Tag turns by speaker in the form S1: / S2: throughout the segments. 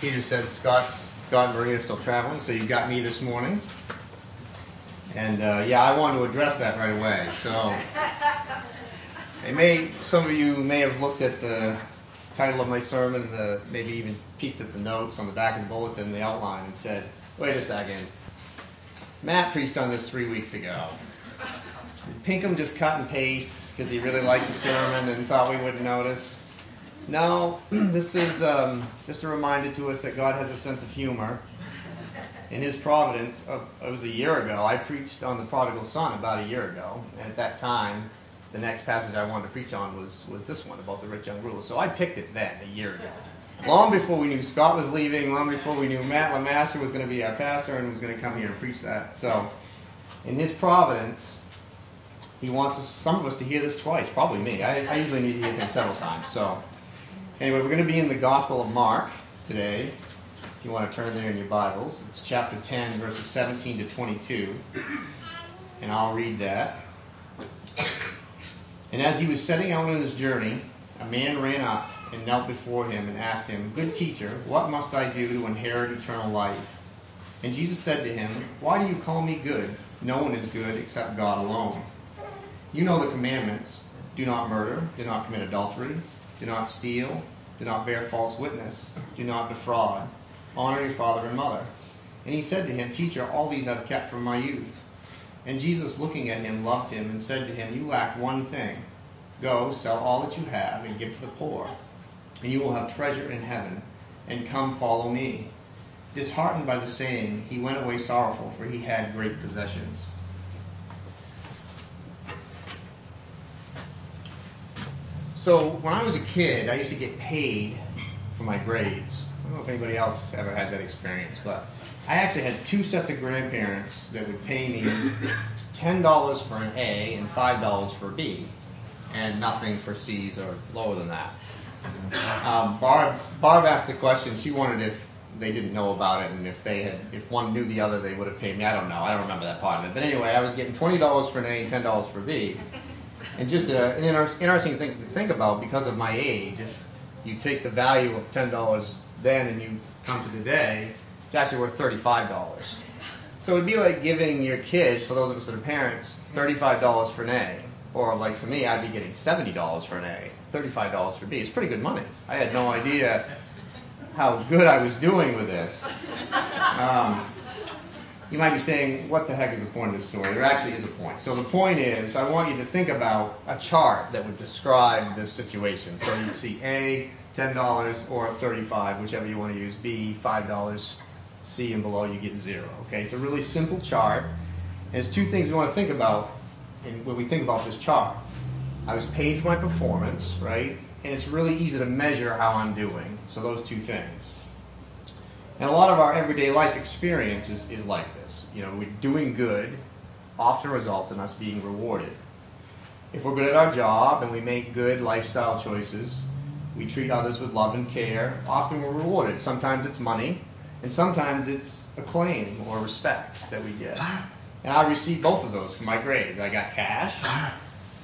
S1: Peter said Scott's Scott and Maria are still traveling, so you got me this morning. And uh, yeah, I wanted to address that right away. So, it may some of you may have looked at the title of my sermon, the, maybe even peeked at the notes on the back of the bulletin, the outline, and said, "Wait a second, Matt preached on this three weeks ago. Pinkham just cut and paste because he really liked the sermon and thought we wouldn't notice." No, this is um, just a reminder to us that God has a sense of humor. In His providence, uh, it was a year ago. I preached on the prodigal son about a year ago, and at that time, the next passage I wanted to preach on was, was this one about the rich young ruler. So I picked it then, a year ago. Long before we knew Scott was leaving, long before we knew Matt Lamaster was going to be our pastor and was going to come here and preach that. So, in His providence, He wants us, some of us to hear this twice, probably me. I, I usually need to hear things several times. So, Anyway, we're going to be in the Gospel of Mark today. If you want to turn there in your Bibles, it's chapter 10, verses 17 to 22. And I'll read that. And as he was setting out on his journey, a man ran up and knelt before him and asked him, Good teacher, what must I do to inherit eternal life? And Jesus said to him, Why do you call me good? No one is good except God alone. You know the commandments do not murder, do not commit adultery do not steal. Do not bear false witness. Do not defraud. Honor your father and mother. And he said to him, Teacher, all these I've kept from my youth. And Jesus, looking at him, loved him and said to him, You lack one thing. Go, sell all that you have and give to the poor, and you will have treasure in heaven. And come, follow me. Disheartened by the saying, he went away sorrowful, for he had great possessions. So when I was a kid, I used to get paid for my grades. I don't know if anybody else ever had that experience, but I actually had two sets of grandparents that would pay me $10 for an A and $5 for a B, and nothing for C's or lower than that. Um, Barb, Barb asked the question, she wondered if they didn't know about it and if they had, if one knew the other, they would have paid me. I don't know. I don't remember that part of it. But anyway, I was getting $20 for an A and $10 for B. And just a, an inter- interesting thing to think about because of my age, if you take the value of $10 then and you come to today, it's actually worth $35. So it'd be like giving your kids, for those of us that are parents, $35 for an A. Or like for me, I'd be getting $70 for an A, $35 for B. It's pretty good money. I had no idea how good I was doing with this. Um, you might be saying, what the heck is the point of this story? There actually is a point. So the point is, I want you to think about a chart that would describe this situation. So you see A, $10 or 35 whichever you want to use, B, $5, C, and below you get zero. Okay, it's a really simple chart. And there's two things we want to think about when we think about this chart. I was paid for my performance, right? And it's really easy to measure how I'm doing. So those two things. And a lot of our everyday life experience is, is like this. You know, doing good often results in us being rewarded. If we're good at our job and we make good lifestyle choices, we treat others with love and care, often we're rewarded. Sometimes it's money, and sometimes it's acclaim or respect that we get. And I received both of those for my grades. I got cash,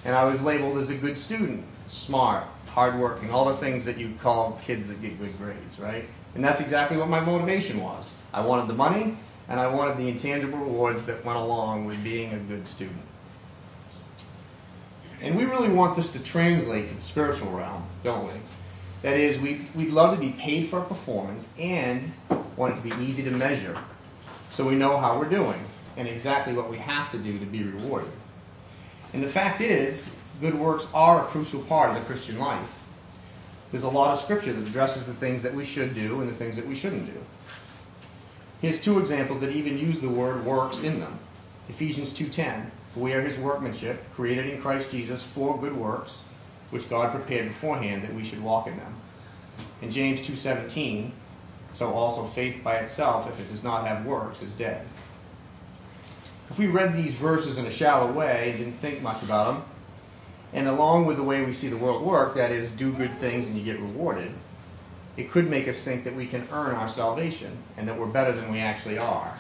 S1: and I was labeled as a good student, smart, hardworking, all the things that you call kids that get good grades, right? And that's exactly what my motivation was. I wanted the money, and I wanted the intangible rewards that went along with being a good student. And we really want this to translate to the spiritual realm, don't we? That is, we, we'd love to be paid for our performance and want it to be easy to measure so we know how we're doing and exactly what we have to do to be rewarded. And the fact is, good works are a crucial part of the Christian life. There's a lot of scripture that addresses the things that we should do and the things that we shouldn't do. Here's two examples that even use the word works in them. Ephesians 2:10, "For we are his workmanship, created in Christ Jesus for good works, which God prepared beforehand that we should walk in them." In James 2:17, "So also faith by itself, if it does not have works, is dead." If we read these verses in a shallow way and didn't think much about them, and along with the way we see the world work, that is, do good things and you get rewarded, it could make us think that we can earn our salvation and that we're better than we actually are.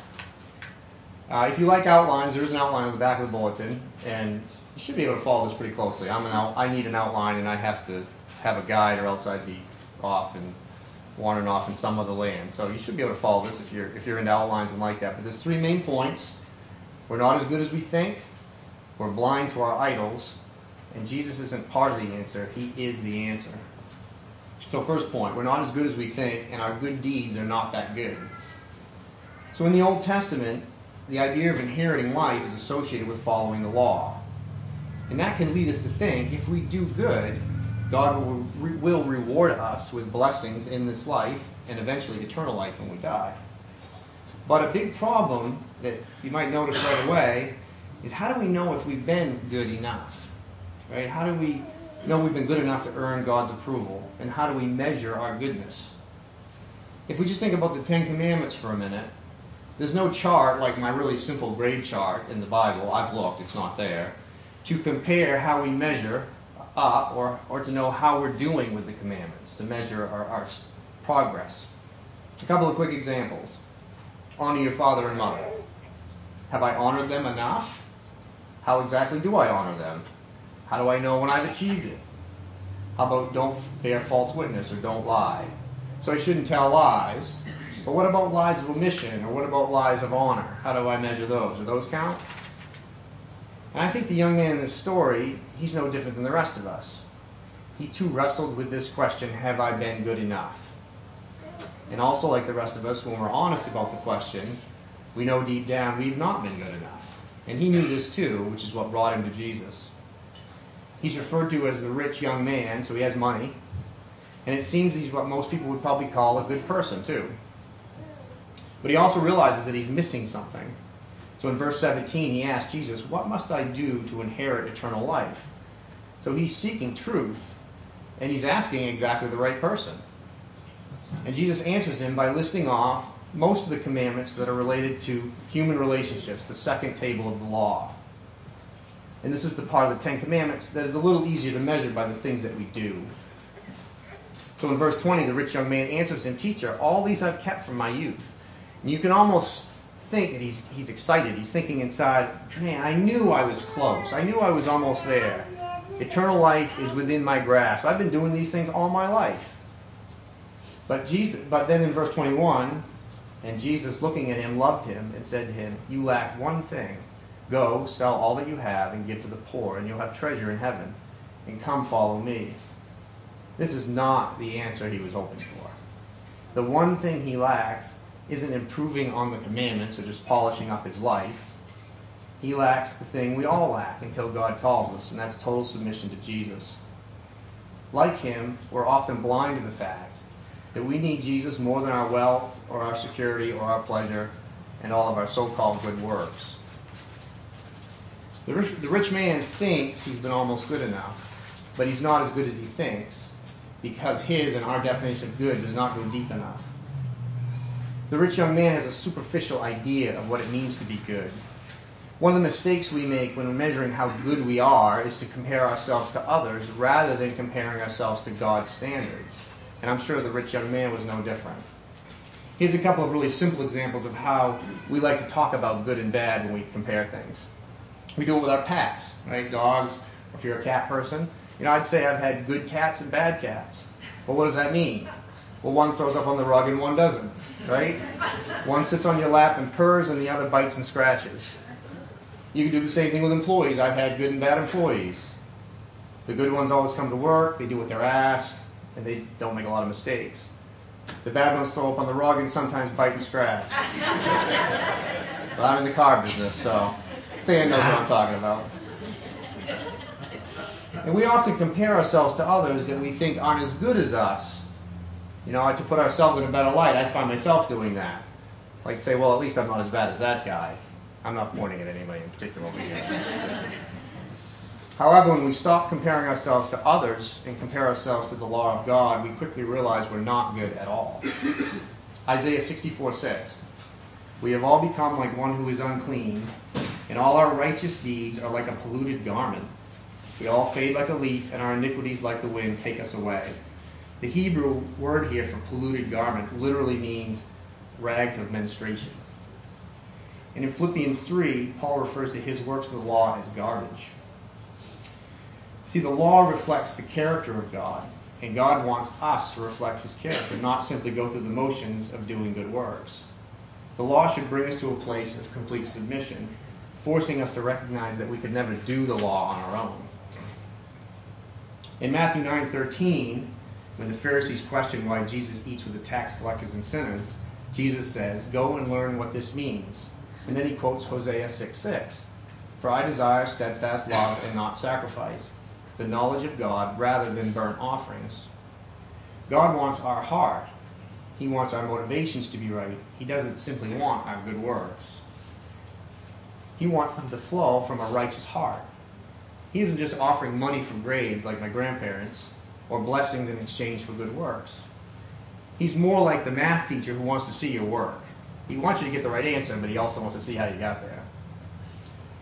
S1: Uh, if you like outlines, there is an outline on the back of the bulletin, and you should be able to follow this pretty closely. I'm an out, I need an outline, and I have to have a guide, or else I'd be off and wandering off in some other land. So you should be able to follow this if you're if you're into outlines and like that. But there's three main points. We're not as good as we think. We're blind to our idols, and Jesus isn't part of the answer. He is the answer. So first point, we're not as good as we think, and our good deeds are not that good. So in the Old Testament, the idea of inheriting life is associated with following the law. And that can lead us to think if we do good, God will, will reward us with blessings in this life and eventually eternal life when we die. But a big problem that you might notice right away is how do we know if we've been good enough? Right? How do we know we've been good enough to earn God's approval? And how do we measure our goodness? If we just think about the Ten Commandments for a minute, there's no chart like my really simple grade chart in the Bible. I've looked, it's not there. To compare how we measure up or, or to know how we're doing with the commandments, to measure our, our progress. A couple of quick examples. Honor your father and mother. Have I honored them enough? How exactly do I honor them? How do I know when I've achieved it? How about don't bear false witness or don't lie? So I shouldn't tell lies. But what about lies of omission or what about lies of honor? How do I measure those? Do those count? And I think the young man in this story, he's no different than the rest of us. He too wrestled with this question Have I been good enough? And also, like the rest of us, when we're honest about the question, we know deep down we've not been good enough. And he knew this too, which is what brought him to Jesus. He's referred to as the rich young man, so he has money. And it seems he's what most people would probably call a good person, too. But he also realizes that he's missing something. So in verse 17, he asks Jesus, What must I do to inherit eternal life? So he's seeking truth, and he's asking exactly the right person. And Jesus answers him by listing off most of the commandments that are related to human relationships, the second table of the law. And this is the part of the Ten Commandments that is a little easier to measure by the things that we do. So in verse 20, the rich young man answers him, Teacher, all these I've kept from my youth. And you can almost think that he's, he's excited. He's thinking inside, man, I knew I was close. I knew I was almost there. Eternal life is within my grasp. I've been doing these things all my life. But Jesus, but then in verse 21, and Jesus, looking at him, loved him and said to him, You lack one thing. Go, sell all that you have and give to the poor, and you'll have treasure in heaven. And come follow me. This is not the answer he was hoping for. The one thing he lacks isn't improving on the commandments or just polishing up his life. He lacks the thing we all lack until God calls us, and that's total submission to Jesus. Like him, we're often blind to the fact that we need Jesus more than our wealth or our security or our pleasure and all of our so called good works. The rich, the rich man thinks he's been almost good enough, but he's not as good as he thinks because his and our definition of good does not go deep enough. The rich young man has a superficial idea of what it means to be good. One of the mistakes we make when measuring how good we are is to compare ourselves to others rather than comparing ourselves to God's standards. And I'm sure the rich young man was no different. Here's a couple of really simple examples of how we like to talk about good and bad when we compare things. We do it with our pets, right? Dogs, if you're a cat person. You know, I'd say I've had good cats and bad cats. Well, what does that mean? Well, one throws up on the rug and one doesn't right? One sits on your lap and purrs, and the other bites and scratches. You can do the same thing with employees. I've had good and bad employees. The good ones always come to work, they do what they're asked, and they don't make a lot of mistakes. The bad ones throw up on the rug and sometimes bite and scratch. but I'm in the car business, so Than knows what I'm talking about. And we often compare ourselves to others that we think aren't as good as us you know, to put ourselves in a better light, I find myself doing that. Like say, well, at least I'm not as bad as that guy. I'm not pointing at anybody in particular over here. However, when we stop comparing ourselves to others and compare ourselves to the law of God, we quickly realize we're not good at all. Isaiah 64 6. We have all become like one who is unclean, and all our righteous deeds are like a polluted garment. We all fade like a leaf, and our iniquities, like the wind, take us away. The Hebrew word here for polluted garment literally means rags of menstruation. And in Philippians 3, Paul refers to his works of the law as garbage. See, the law reflects the character of God, And God wants us to reflect his character, not simply go through the motions of doing good works. The law should bring us to a place of complete submission, forcing us to recognize that we could never do the law on our own. In Matthew 9:13, when the Pharisees question why Jesus eats with the tax collectors and sinners, Jesus says, "Go and learn what this means." And then he quotes Hosea 6:6, "For I desire steadfast love and not sacrifice, the knowledge of God rather than burnt offerings." God wants our heart. He wants our motivations to be right. He doesn't simply want our good works. He wants them to flow from a righteous heart. He isn't just offering money for grades like my grandparents or blessings in exchange for good works. He's more like the math teacher who wants to see your work. He wants you to get the right answer, but he also wants to see how you got there.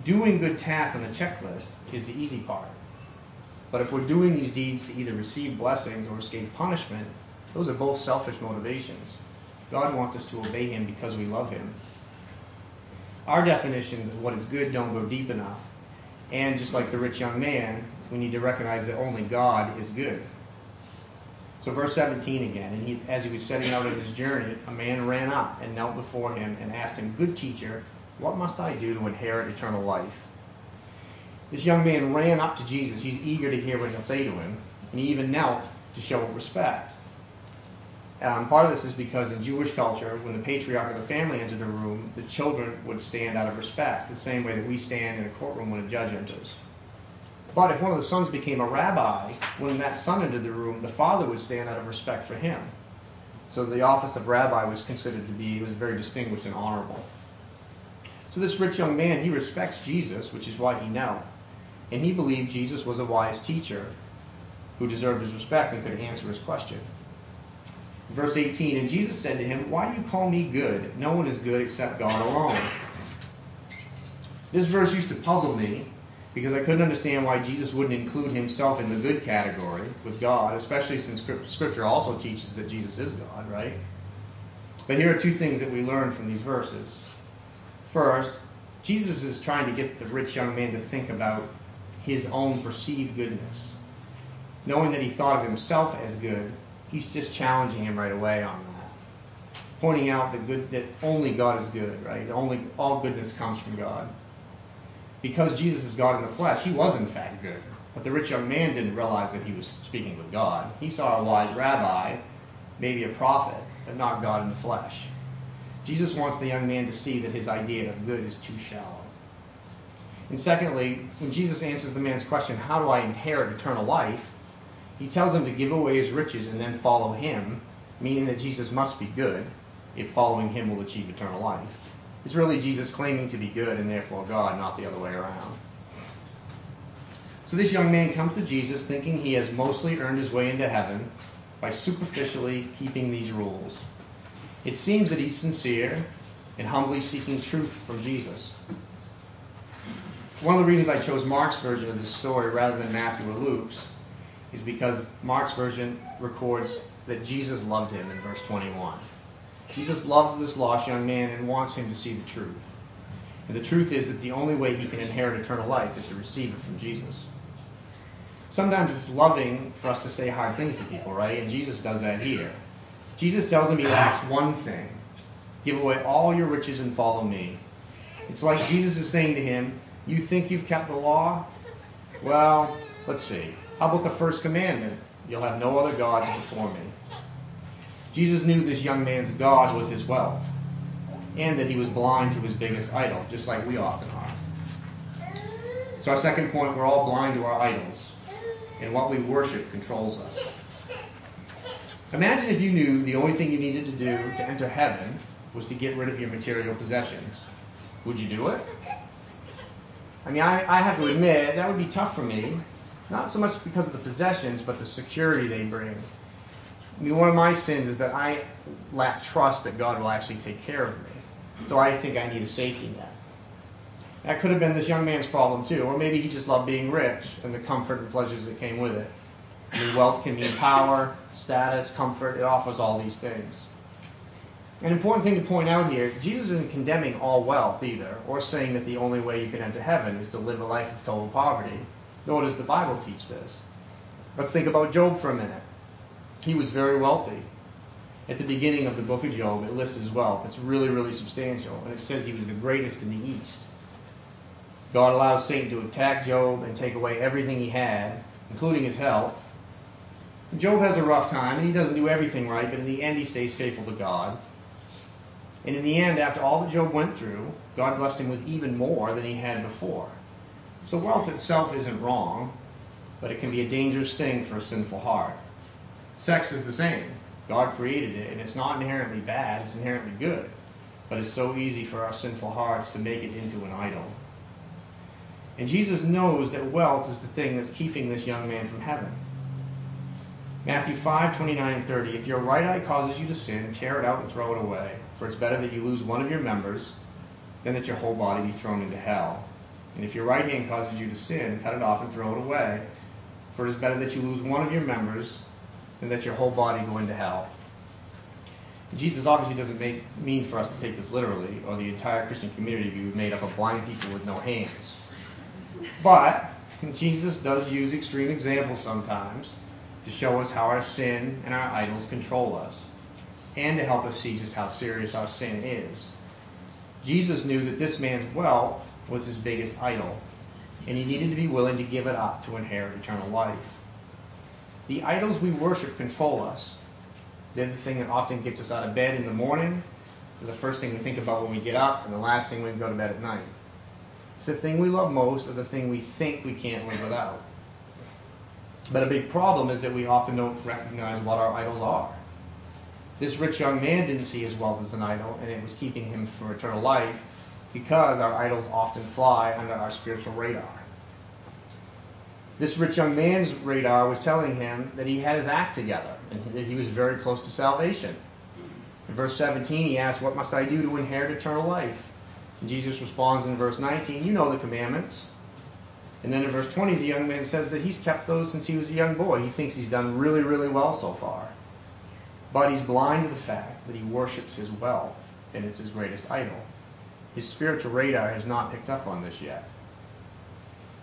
S1: Doing good tasks on a checklist is the easy part. But if we're doing these deeds to either receive blessings or escape punishment, those are both selfish motivations. God wants us to obey Him because we love Him. Our definitions of what is good don't go deep enough. And just like the rich young man, we need to recognize that only God is good. So, verse 17 again, and he, as he was setting out on his journey, a man ran up and knelt before him and asked him, Good teacher, what must I do to inherit eternal life? This young man ran up to Jesus. He's eager to hear what he'll say to him, and he even knelt to show respect. Um, part of this is because in Jewish culture, when the patriarch of the family entered a room, the children would stand out of respect, the same way that we stand in a courtroom when a judge enters. But if one of the sons became a rabbi, when that son entered the room, the father would stand out of respect for him. So the office of rabbi was considered to be was very distinguished and honorable. So this rich young man, he respects Jesus, which is why he knelt. And he believed Jesus was a wise teacher who deserved his respect and could answer his question. Verse 18 And Jesus said to him, Why do you call me good? No one is good except God alone. This verse used to puzzle me because I couldn't understand why Jesus wouldn't include himself in the good category with God, especially since Scripture also teaches that Jesus is God, right? But here are two things that we learn from these verses. First, Jesus is trying to get the rich young man to think about his own perceived goodness. Knowing that he thought of himself as good, he's just challenging him right away on that. Pointing out that good that only God is good, right? Only all goodness comes from God because Jesus is God in the flesh, he was in fact good. But the rich young man didn't realize that he was speaking with God. He saw a wise rabbi, maybe a prophet, but not God in the flesh. Jesus wants the young man to see that his idea of good is too shallow. And secondly, when Jesus answers the man's question, How do I inherit eternal life? He tells him to give away his riches and then follow him, meaning that Jesus must be good if following him will achieve eternal life. It's really Jesus claiming to be good and therefore God, not the other way around. So this young man comes to Jesus thinking he has mostly earned his way into heaven by superficially keeping these rules. It seems that he's sincere and humbly seeking truth from Jesus. One of the reasons I chose Mark's version of this story rather than Matthew or Luke's is because Mark's version records that Jesus loved him in verse 21. Jesus loves this lost young man and wants him to see the truth. And the truth is that the only way he can inherit eternal life is to receive it from Jesus. Sometimes it's loving for us to say hard things to people, right? And Jesus does that here. Jesus tells him he lacks one thing give away all your riches and follow me. It's like Jesus is saying to him, You think you've kept the law? Well, let's see. How about the first commandment? You'll have no other gods before me. Jesus knew this young man's God was his wealth, and that he was blind to his biggest idol, just like we often are. So, our second point we're all blind to our idols, and what we worship controls us. Imagine if you knew the only thing you needed to do to enter heaven was to get rid of your material possessions. Would you do it? I mean, I, I have to admit, that would be tough for me. Not so much because of the possessions, but the security they bring. I mean, one of my sins is that I lack trust that God will actually take care of me. So I think I need a safety net. That could have been this young man's problem too, or maybe he just loved being rich and the comfort and pleasures that came with it. I mean, wealth can mean power, status, comfort. It offers all these things. An important thing to point out here Jesus isn't condemning all wealth either, or saying that the only way you can enter heaven is to live a life of total poverty. Nor does the Bible teach this. Let's think about Job for a minute. He was very wealthy. At the beginning of the book of Job, it lists his wealth. It's really, really substantial. And it says he was the greatest in the East. God allows Satan to attack Job and take away everything he had, including his health. Job has a rough time, and he doesn't do everything right, but in the end, he stays faithful to God. And in the end, after all that Job went through, God blessed him with even more than he had before. So wealth itself isn't wrong, but it can be a dangerous thing for a sinful heart. Sex is the same. God created it, and it's not inherently bad, it's inherently good. But it's so easy for our sinful hearts to make it into an idol. And Jesus knows that wealth is the thing that's keeping this young man from heaven. Matthew 5, 29 and 30. If your right eye causes you to sin, tear it out and throw it away. For it's better that you lose one of your members than that your whole body be thrown into hell. And if your right hand causes you to sin, cut it off and throw it away. For it is better that you lose one of your members than that your whole body go into hell. Jesus obviously doesn't make, mean for us to take this literally, or the entire Christian community would be made up of blind people with no hands. But Jesus does use extreme examples sometimes to show us how our sin and our idols control us, and to help us see just how serious our sin is. Jesus knew that this man's wealth was his biggest idol, and he needed to be willing to give it up to inherit eternal life. The idols we worship control us. They're the thing that often gets us out of bed in the morning, the first thing we think about when we get up, and the last thing when we go to bed at night. It's the thing we love most, or the thing we think we can't live without. But a big problem is that we often don't recognize what our idols are. This rich young man didn't see his wealth as an idol, and it was keeping him from eternal life because our idols often fly under our spiritual radar. This rich young man's radar was telling him that he had his act together and that he was very close to salvation. In verse 17, he asks, What must I do to inherit eternal life? And Jesus responds in verse 19, You know the commandments. And then in verse 20, the young man says that he's kept those since he was a young boy. He thinks he's done really, really well so far. But he's blind to the fact that he worships his wealth, and it's his greatest idol. His spiritual radar has not picked up on this yet.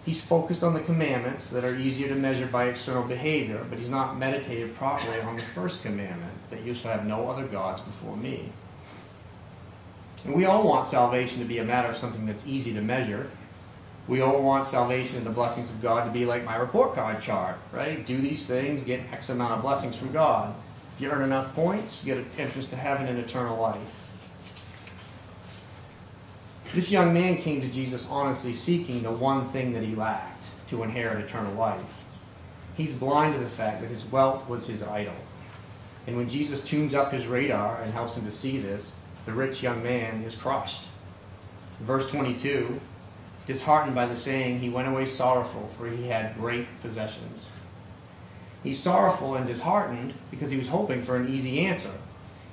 S1: He's focused on the commandments that are easier to measure by external behavior, but he's not meditated properly on the first commandment that you shall have no other gods before me. And we all want salvation to be a matter of something that's easy to measure. We all want salvation and the blessings of God to be like my report card chart, right? Do these things, get X amount of blessings from God. If you earn enough points, you get entrance to heaven and eternal life. This young man came to Jesus honestly seeking the one thing that he lacked to inherit eternal life. He's blind to the fact that his wealth was his idol. And when Jesus tunes up his radar and helps him to see this, the rich young man is crushed. Verse 22 Disheartened by the saying, he went away sorrowful, for he had great possessions. He's sorrowful and disheartened because he was hoping for an easy answer.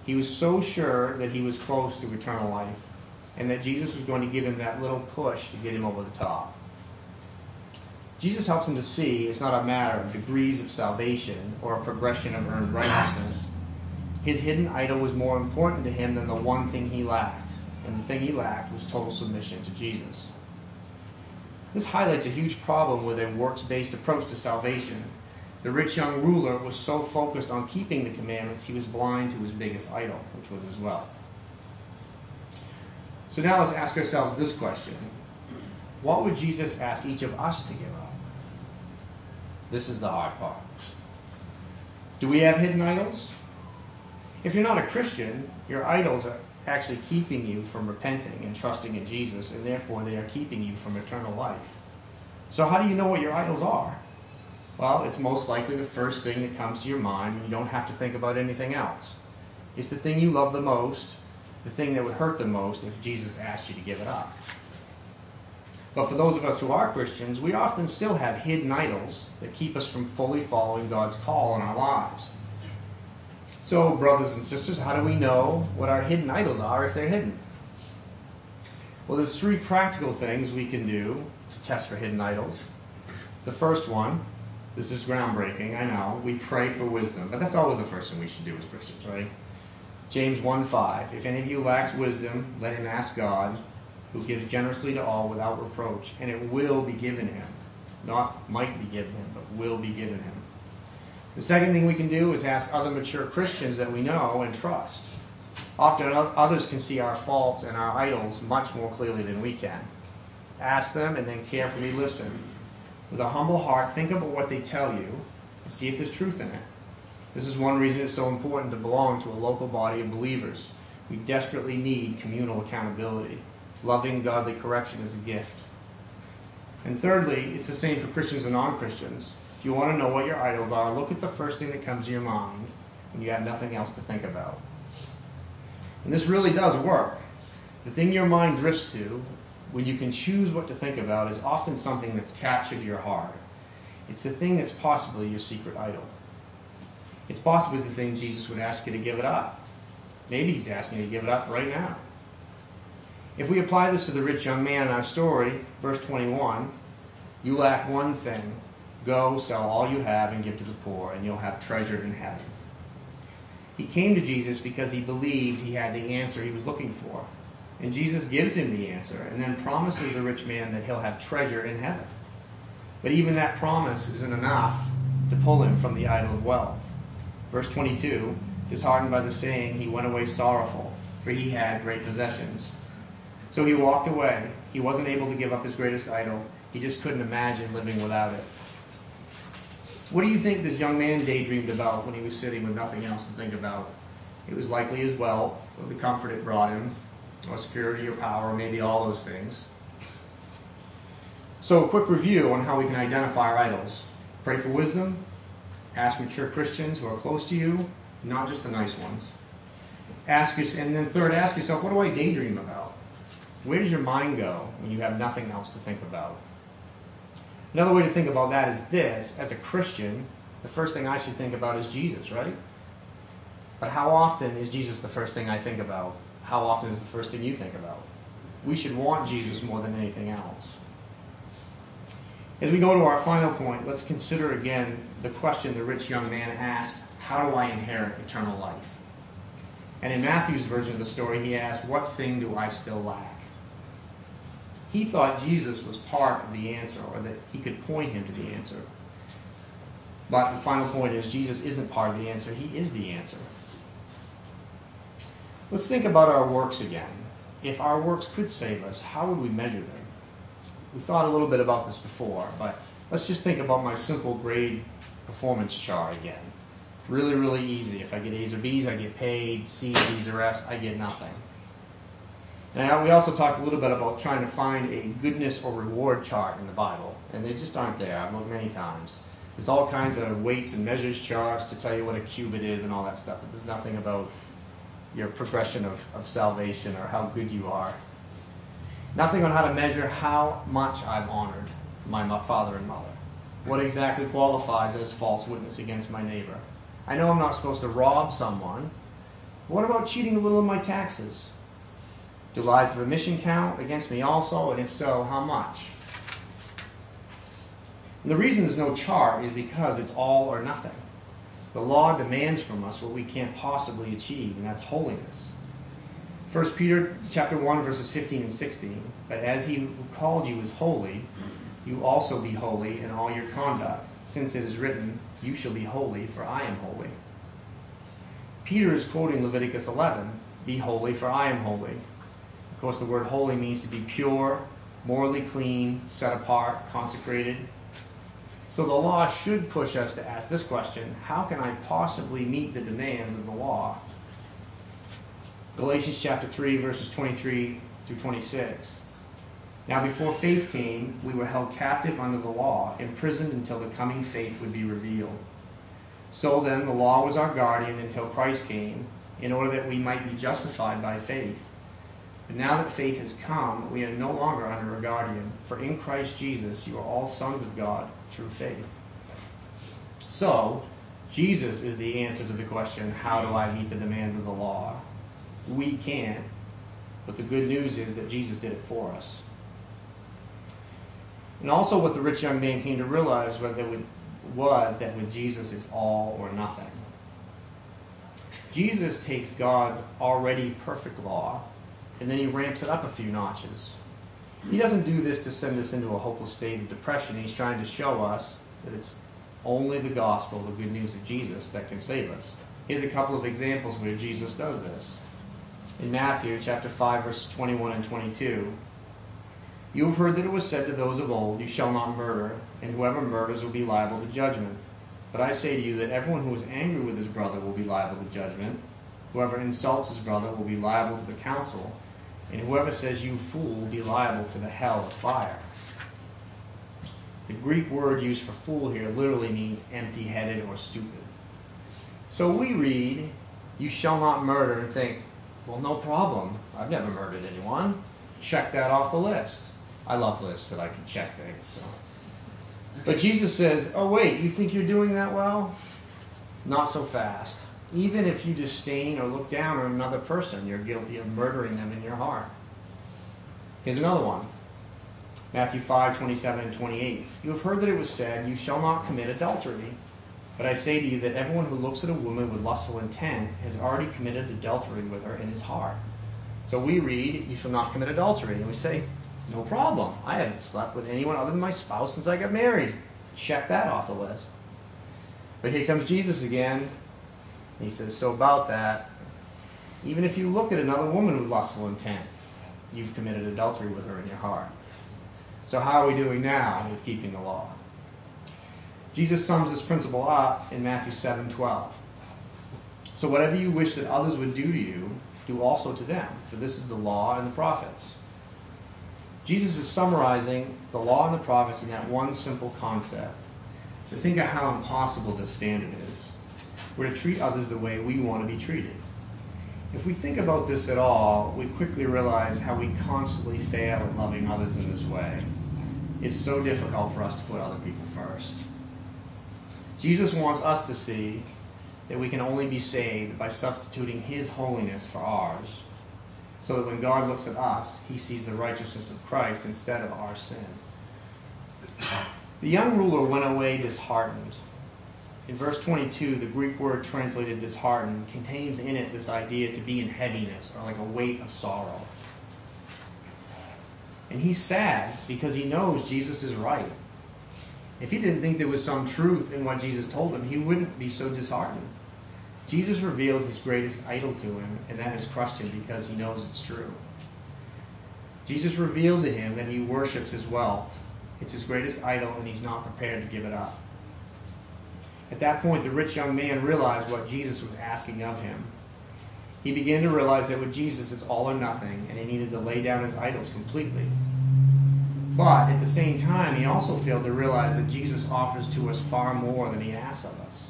S1: He was so sure that he was close to eternal life and that Jesus was going to give him that little push to get him over the top. Jesus helps him to see it's not a matter of degrees of salvation or a progression of earned righteousness. His hidden idol was more important to him than the one thing he lacked, and the thing he lacked was total submission to Jesus. This highlights a huge problem with a works based approach to salvation. The rich young ruler was so focused on keeping the commandments, he was blind to his biggest idol, which was his wealth. So now let's ask ourselves this question What would Jesus ask each of us to give up? This is the hard part. Do we have hidden idols? If you're not a Christian, your idols are actually keeping you from repenting and trusting in Jesus, and therefore they are keeping you from eternal life. So, how do you know what your idols are? Well, it's most likely the first thing that comes to your mind, and you don't have to think about anything else. It's the thing you love the most, the thing that would hurt the most if Jesus asked you to give it up. But for those of us who are Christians, we often still have hidden idols that keep us from fully following God's call in our lives. So, brothers and sisters, how do we know what our hidden idols are if they're hidden? Well, there's three practical things we can do to test for hidden idols. The first one, this is groundbreaking, I know, we pray for wisdom. But that's always the first thing we should do as Christians, right? James 1 5. If any of you lacks wisdom, let him ask God, who gives generously to all without reproach, and it will be given him. Not might be given him, but will be given him. The second thing we can do is ask other mature Christians that we know and trust. Often others can see our faults and our idols much more clearly than we can. Ask them and then carefully listen. With a humble heart, think about what they tell you and see if there's truth in it. This is one reason it's so important to belong to a local body of believers. We desperately need communal accountability. Loving godly correction is a gift. And thirdly, it's the same for Christians and non Christians. If you want to know what your idols are, look at the first thing that comes to your mind when you have nothing else to think about. And this really does work. The thing your mind drifts to, when you can choose what to think about, is often something that's captured your heart. It's the thing that's possibly your secret idol. It's possibly the thing Jesus would ask you to give it up. Maybe he's asking you to give it up right now. If we apply this to the rich young man in our story, verse 21, you lack one thing. Go, sell all you have, and give to the poor, and you'll have treasure in heaven. He came to Jesus because he believed he had the answer he was looking for. And Jesus gives him the answer and then promises the rich man that he'll have treasure in heaven. But even that promise isn't enough to pull him from the idol of wealth. Verse 22 Disheartened by the saying, he went away sorrowful, for he had great possessions. So he walked away. He wasn't able to give up his greatest idol. He just couldn't imagine living without it. What do you think this young man daydreamed about when he was sitting with nothing else to think about? It was likely his wealth, or the comfort it brought him, or security or power, maybe all those things. So, a quick review on how we can identify our idols. Pray for wisdom, ask mature Christians who are close to you, not just the nice ones. Ask yourself, and then third, ask yourself, what do I daydream about? Where does your mind go when you have nothing else to think about? Another way to think about that is this as a Christian, the first thing I should think about is Jesus, right? But how often is Jesus the first thing I think about? How often is the first thing you think about? We should want Jesus more than anything else. As we go to our final point, let's consider again the question the rich young man asked How do I inherit eternal life? And in Matthew's version of the story, he asked, What thing do I still lack? He thought Jesus was part of the answer, or that he could point him to the answer. But the final point is Jesus isn't part of the answer, he is the answer. Let's think about our works again. If our works could save us, how would we measure them? We thought a little bit about this before, but let's just think about my simple grade performance chart again. Really, really easy. If I get A's or B's, I get paid. C's, D's, or F's, I get nothing. Now, we also talked a little bit about trying to find a goodness or reward chart in the Bible, and they just aren't there. I've looked many times. There's all kinds of weights and measures charts to tell you what a cubit is and all that stuff, but there's nothing about your progression of, of salvation or how good you are. Nothing on how to measure how much I've honored my father and mother. What exactly qualifies as false witness against my neighbor? I know I'm not supposed to rob someone. What about cheating a little in my taxes? Do lies of omission count against me also? And if so, how much? And the reason there's no chart is because it's all or nothing. The law demands from us what we can't possibly achieve, and that's holiness. 1 Peter chapter 1 verses 15 and 16. But as he who called you is holy, you also be holy in all your conduct, since it is written, You shall be holy, for I am holy. Peter is quoting Leviticus 11, Be holy, for I am holy. Of course, the word holy means to be pure, morally clean, set apart, consecrated. So the law should push us to ask this question How can I possibly meet the demands of the law? Galatians chapter 3, verses 23 through 26. Now, before faith came, we were held captive under the law, imprisoned until the coming faith would be revealed. So then, the law was our guardian until Christ came, in order that we might be justified by faith. But now that faith has come, we are no longer under a guardian, for in Christ Jesus you are all sons of God through faith. So, Jesus is the answer to the question, How do I meet the demands of the law? We can't, but the good news is that Jesus did it for us. And also, what the rich young man came to realize was that with Jesus, it's all or nothing. Jesus takes God's already perfect law and then he ramps it up a few notches. He doesn't do this to send us into a hopeless state of depression. He's trying to show us that it's Only the gospel, the good news of Jesus, that can save us. Here's a couple of examples where Jesus does this. In Matthew chapter 5, verses 21 and 22, you have heard that it was said to those of old, You shall not murder, and whoever murders will be liable to judgment. But I say to you that everyone who is angry with his brother will be liable to judgment. Whoever insults his brother will be liable to the council, and whoever says, You fool, will be liable to the hell of fire. The Greek word used for fool here literally means empty headed or stupid. So we read, You shall not murder, and think, Well, no problem. I've never murdered anyone. Check that off the list. I love lists that I can check things. So. But Jesus says, Oh, wait, you think you're doing that well? Not so fast. Even if you disdain or look down on another person, you're guilty of murdering them in your heart. Here's another one Matthew 5 27 and 28. You have heard that it was said, You shall not commit adultery. But I say to you that everyone who looks at a woman with lustful intent has already committed adultery with her in his heart. So we read, You shall not commit adultery. And we say, No problem. I haven't slept with anyone other than my spouse since I got married. Check that off the list. But here comes Jesus again. He says, So about that, even if you look at another woman with lustful intent, you've committed adultery with her in your heart. So, how are we doing now with keeping the law? Jesus sums this principle up in Matthew 7 12. So, whatever you wish that others would do to you, do also to them, for this is the law and the prophets. Jesus is summarizing the law and the prophets in that one simple concept. To think of how impossible this standard is. We're to treat others the way we want to be treated. If we think about this at all, we quickly realize how we constantly fail at loving others in this way. It's so difficult for us to put other people first. Jesus wants us to see that we can only be saved by substituting His holiness for ours, so that when God looks at us, He sees the righteousness of Christ instead of our sin. The young ruler went away disheartened. In verse 22, the Greek word translated disheartened contains in it this idea to be in heaviness or like a weight of sorrow. And he's sad because he knows Jesus is right. If he didn't think there was some truth in what Jesus told him, he wouldn't be so disheartened. Jesus revealed his greatest idol to him, and that has crushed him because he knows it's true. Jesus revealed to him that he worships his wealth. It's his greatest idol, and he's not prepared to give it up. At that point, the rich young man realized what Jesus was asking of him. He began to realize that with Jesus, it's all or nothing, and he needed to lay down his idols completely. But at the same time, he also failed to realize that Jesus offers to us far more than he asks of us,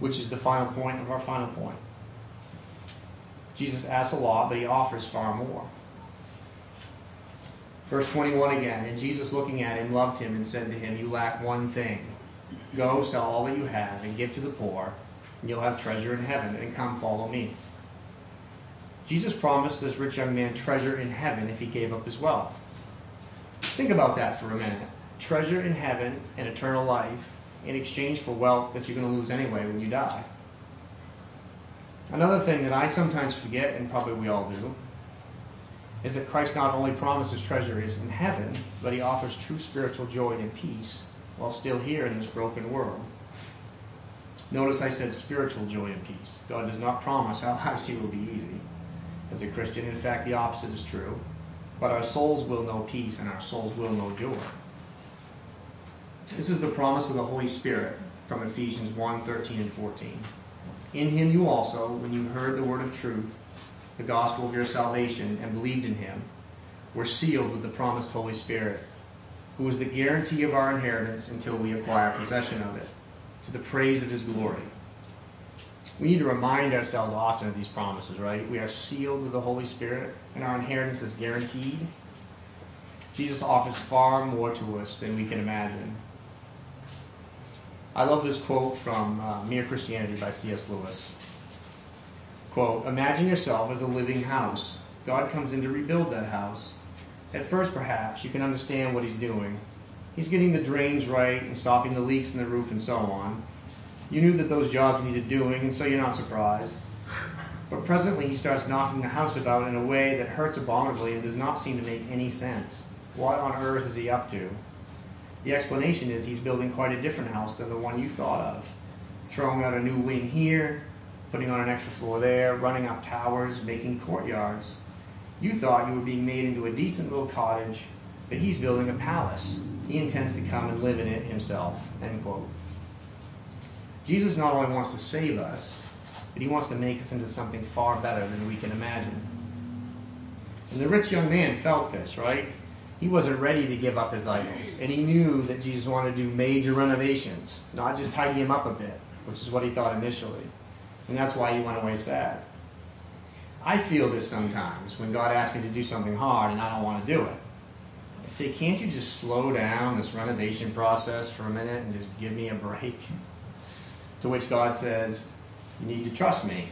S1: which is the final point of our final point. Jesus asks a lot, but he offers far more. Verse 21 again, and Jesus looking at him loved him and said to him, You lack one thing. Go, sell all that you have and give to the poor, and you'll have treasure in heaven, and come follow me. Jesus promised this rich young man treasure in heaven if he gave up his wealth. Think about that for a minute. Treasure in heaven and eternal life in exchange for wealth that you're going to lose anyway when you die. Another thing that I sometimes forget, and probably we all do, is that Christ not only promises treasure is in heaven, but he offers true spiritual joy and peace while still here in this broken world. Notice I said spiritual joy and peace. God does not promise our lives here will be easy as a Christian. In fact, the opposite is true. But our souls will know peace and our souls will know joy. This is the promise of the Holy Spirit from Ephesians 1 13 and 14. In him you also, when you heard the word of truth, the gospel of your salvation, and believed in him, were sealed with the promised Holy Spirit, who is the guarantee of our inheritance until we acquire possession of it, to the praise of his glory. We need to remind ourselves often of these promises, right? We are sealed with the Holy Spirit, and our inheritance is guaranteed. Jesus offers far more to us than we can imagine. I love this quote from uh, Mere Christianity by C.S. Lewis. Quote, Imagine yourself as a living house. God comes in to rebuild that house. At first, perhaps, you can understand what he's doing. He's getting the drains right and stopping the leaks in the roof and so on. You knew that those jobs needed doing, and so you're not surprised. But presently, he starts knocking the house about in a way that hurts abominably and does not seem to make any sense. What on earth is he up to? The explanation is he's building quite a different house than the one you thought of. Throwing out a new wing here, putting on an extra floor there, running up towers, making courtyards. You thought you were being made into a decent little cottage, but he's building a palace. He intends to come and live in it himself. End quote. Jesus not only wants to save us, but he wants to make us into something far better than we can imagine. And the rich young man felt this, right? He wasn't ready to give up his idols. And he knew that Jesus wanted to do major renovations, not just tidy him up a bit, which is what he thought initially. And that's why he went away sad. I feel this sometimes when God asks me to do something hard and I don't want to do it. I say, can't you just slow down this renovation process for a minute and just give me a break? To which God says, You need to trust me.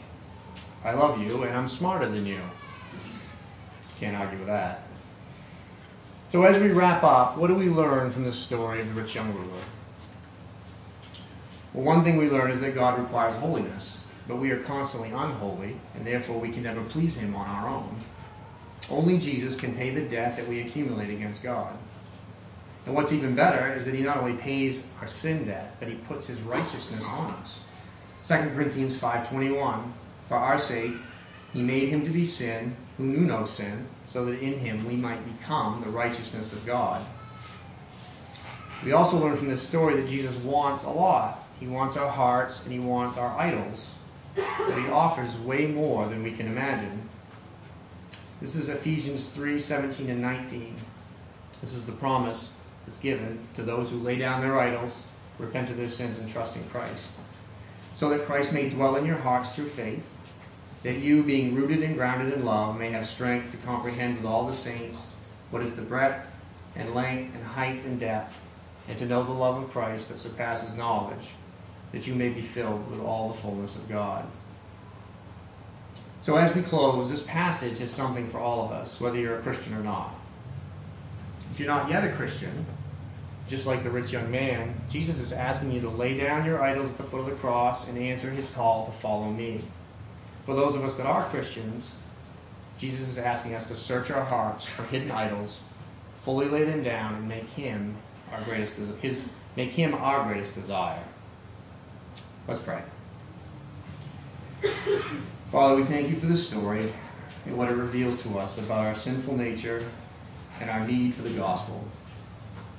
S1: I love you and I'm smarter than you. Can't argue with that. So, as we wrap up, what do we learn from this story of the rich young ruler? Well, one thing we learn is that God requires holiness, but we are constantly unholy, and therefore we can never please Him on our own. Only Jesus can pay the debt that we accumulate against God. And what's even better is that He not only pays our sin debt, but He puts His righteousness on us. 2 Corinthians 5.21 For our sake He made Him to be sin who knew no sin, so that in Him we might become the righteousness of God. We also learn from this story that Jesus wants a lot. He wants our hearts and he wants our idols. But he offers way more than we can imagine. This is Ephesians 3:17 and 19. This is the promise that's given to those who lay down their idols, repent of their sins, and trust in Christ. So that Christ may dwell in your hearts through faith, that you, being rooted and grounded in love, may have strength to comprehend with all the saints what is the breadth and length and height and depth, and to know the love of Christ that surpasses knowledge that you may be filled with all the fullness of God. So, as we close, this passage is something for all of us, whether you're a Christian or not. If you're not yet a Christian, just like the rich young man, Jesus is asking you to lay down your idols at the foot of the cross and answer his call to follow me. For those of us that are Christians, Jesus is asking us to search our hearts for hidden idols, fully lay them down, and make him our greatest his make him our greatest desire. Let's pray. Father, we thank you for this story and what it reveals to us about our sinful nature and our need for the gospel.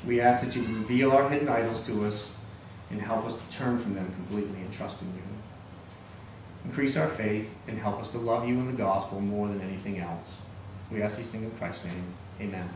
S1: We ask that you reveal our hidden idols to us and help us to turn from them completely and trust in you. Increase our faith and help us to love you and the gospel more than anything else. We ask these things in Christ's name. Amen.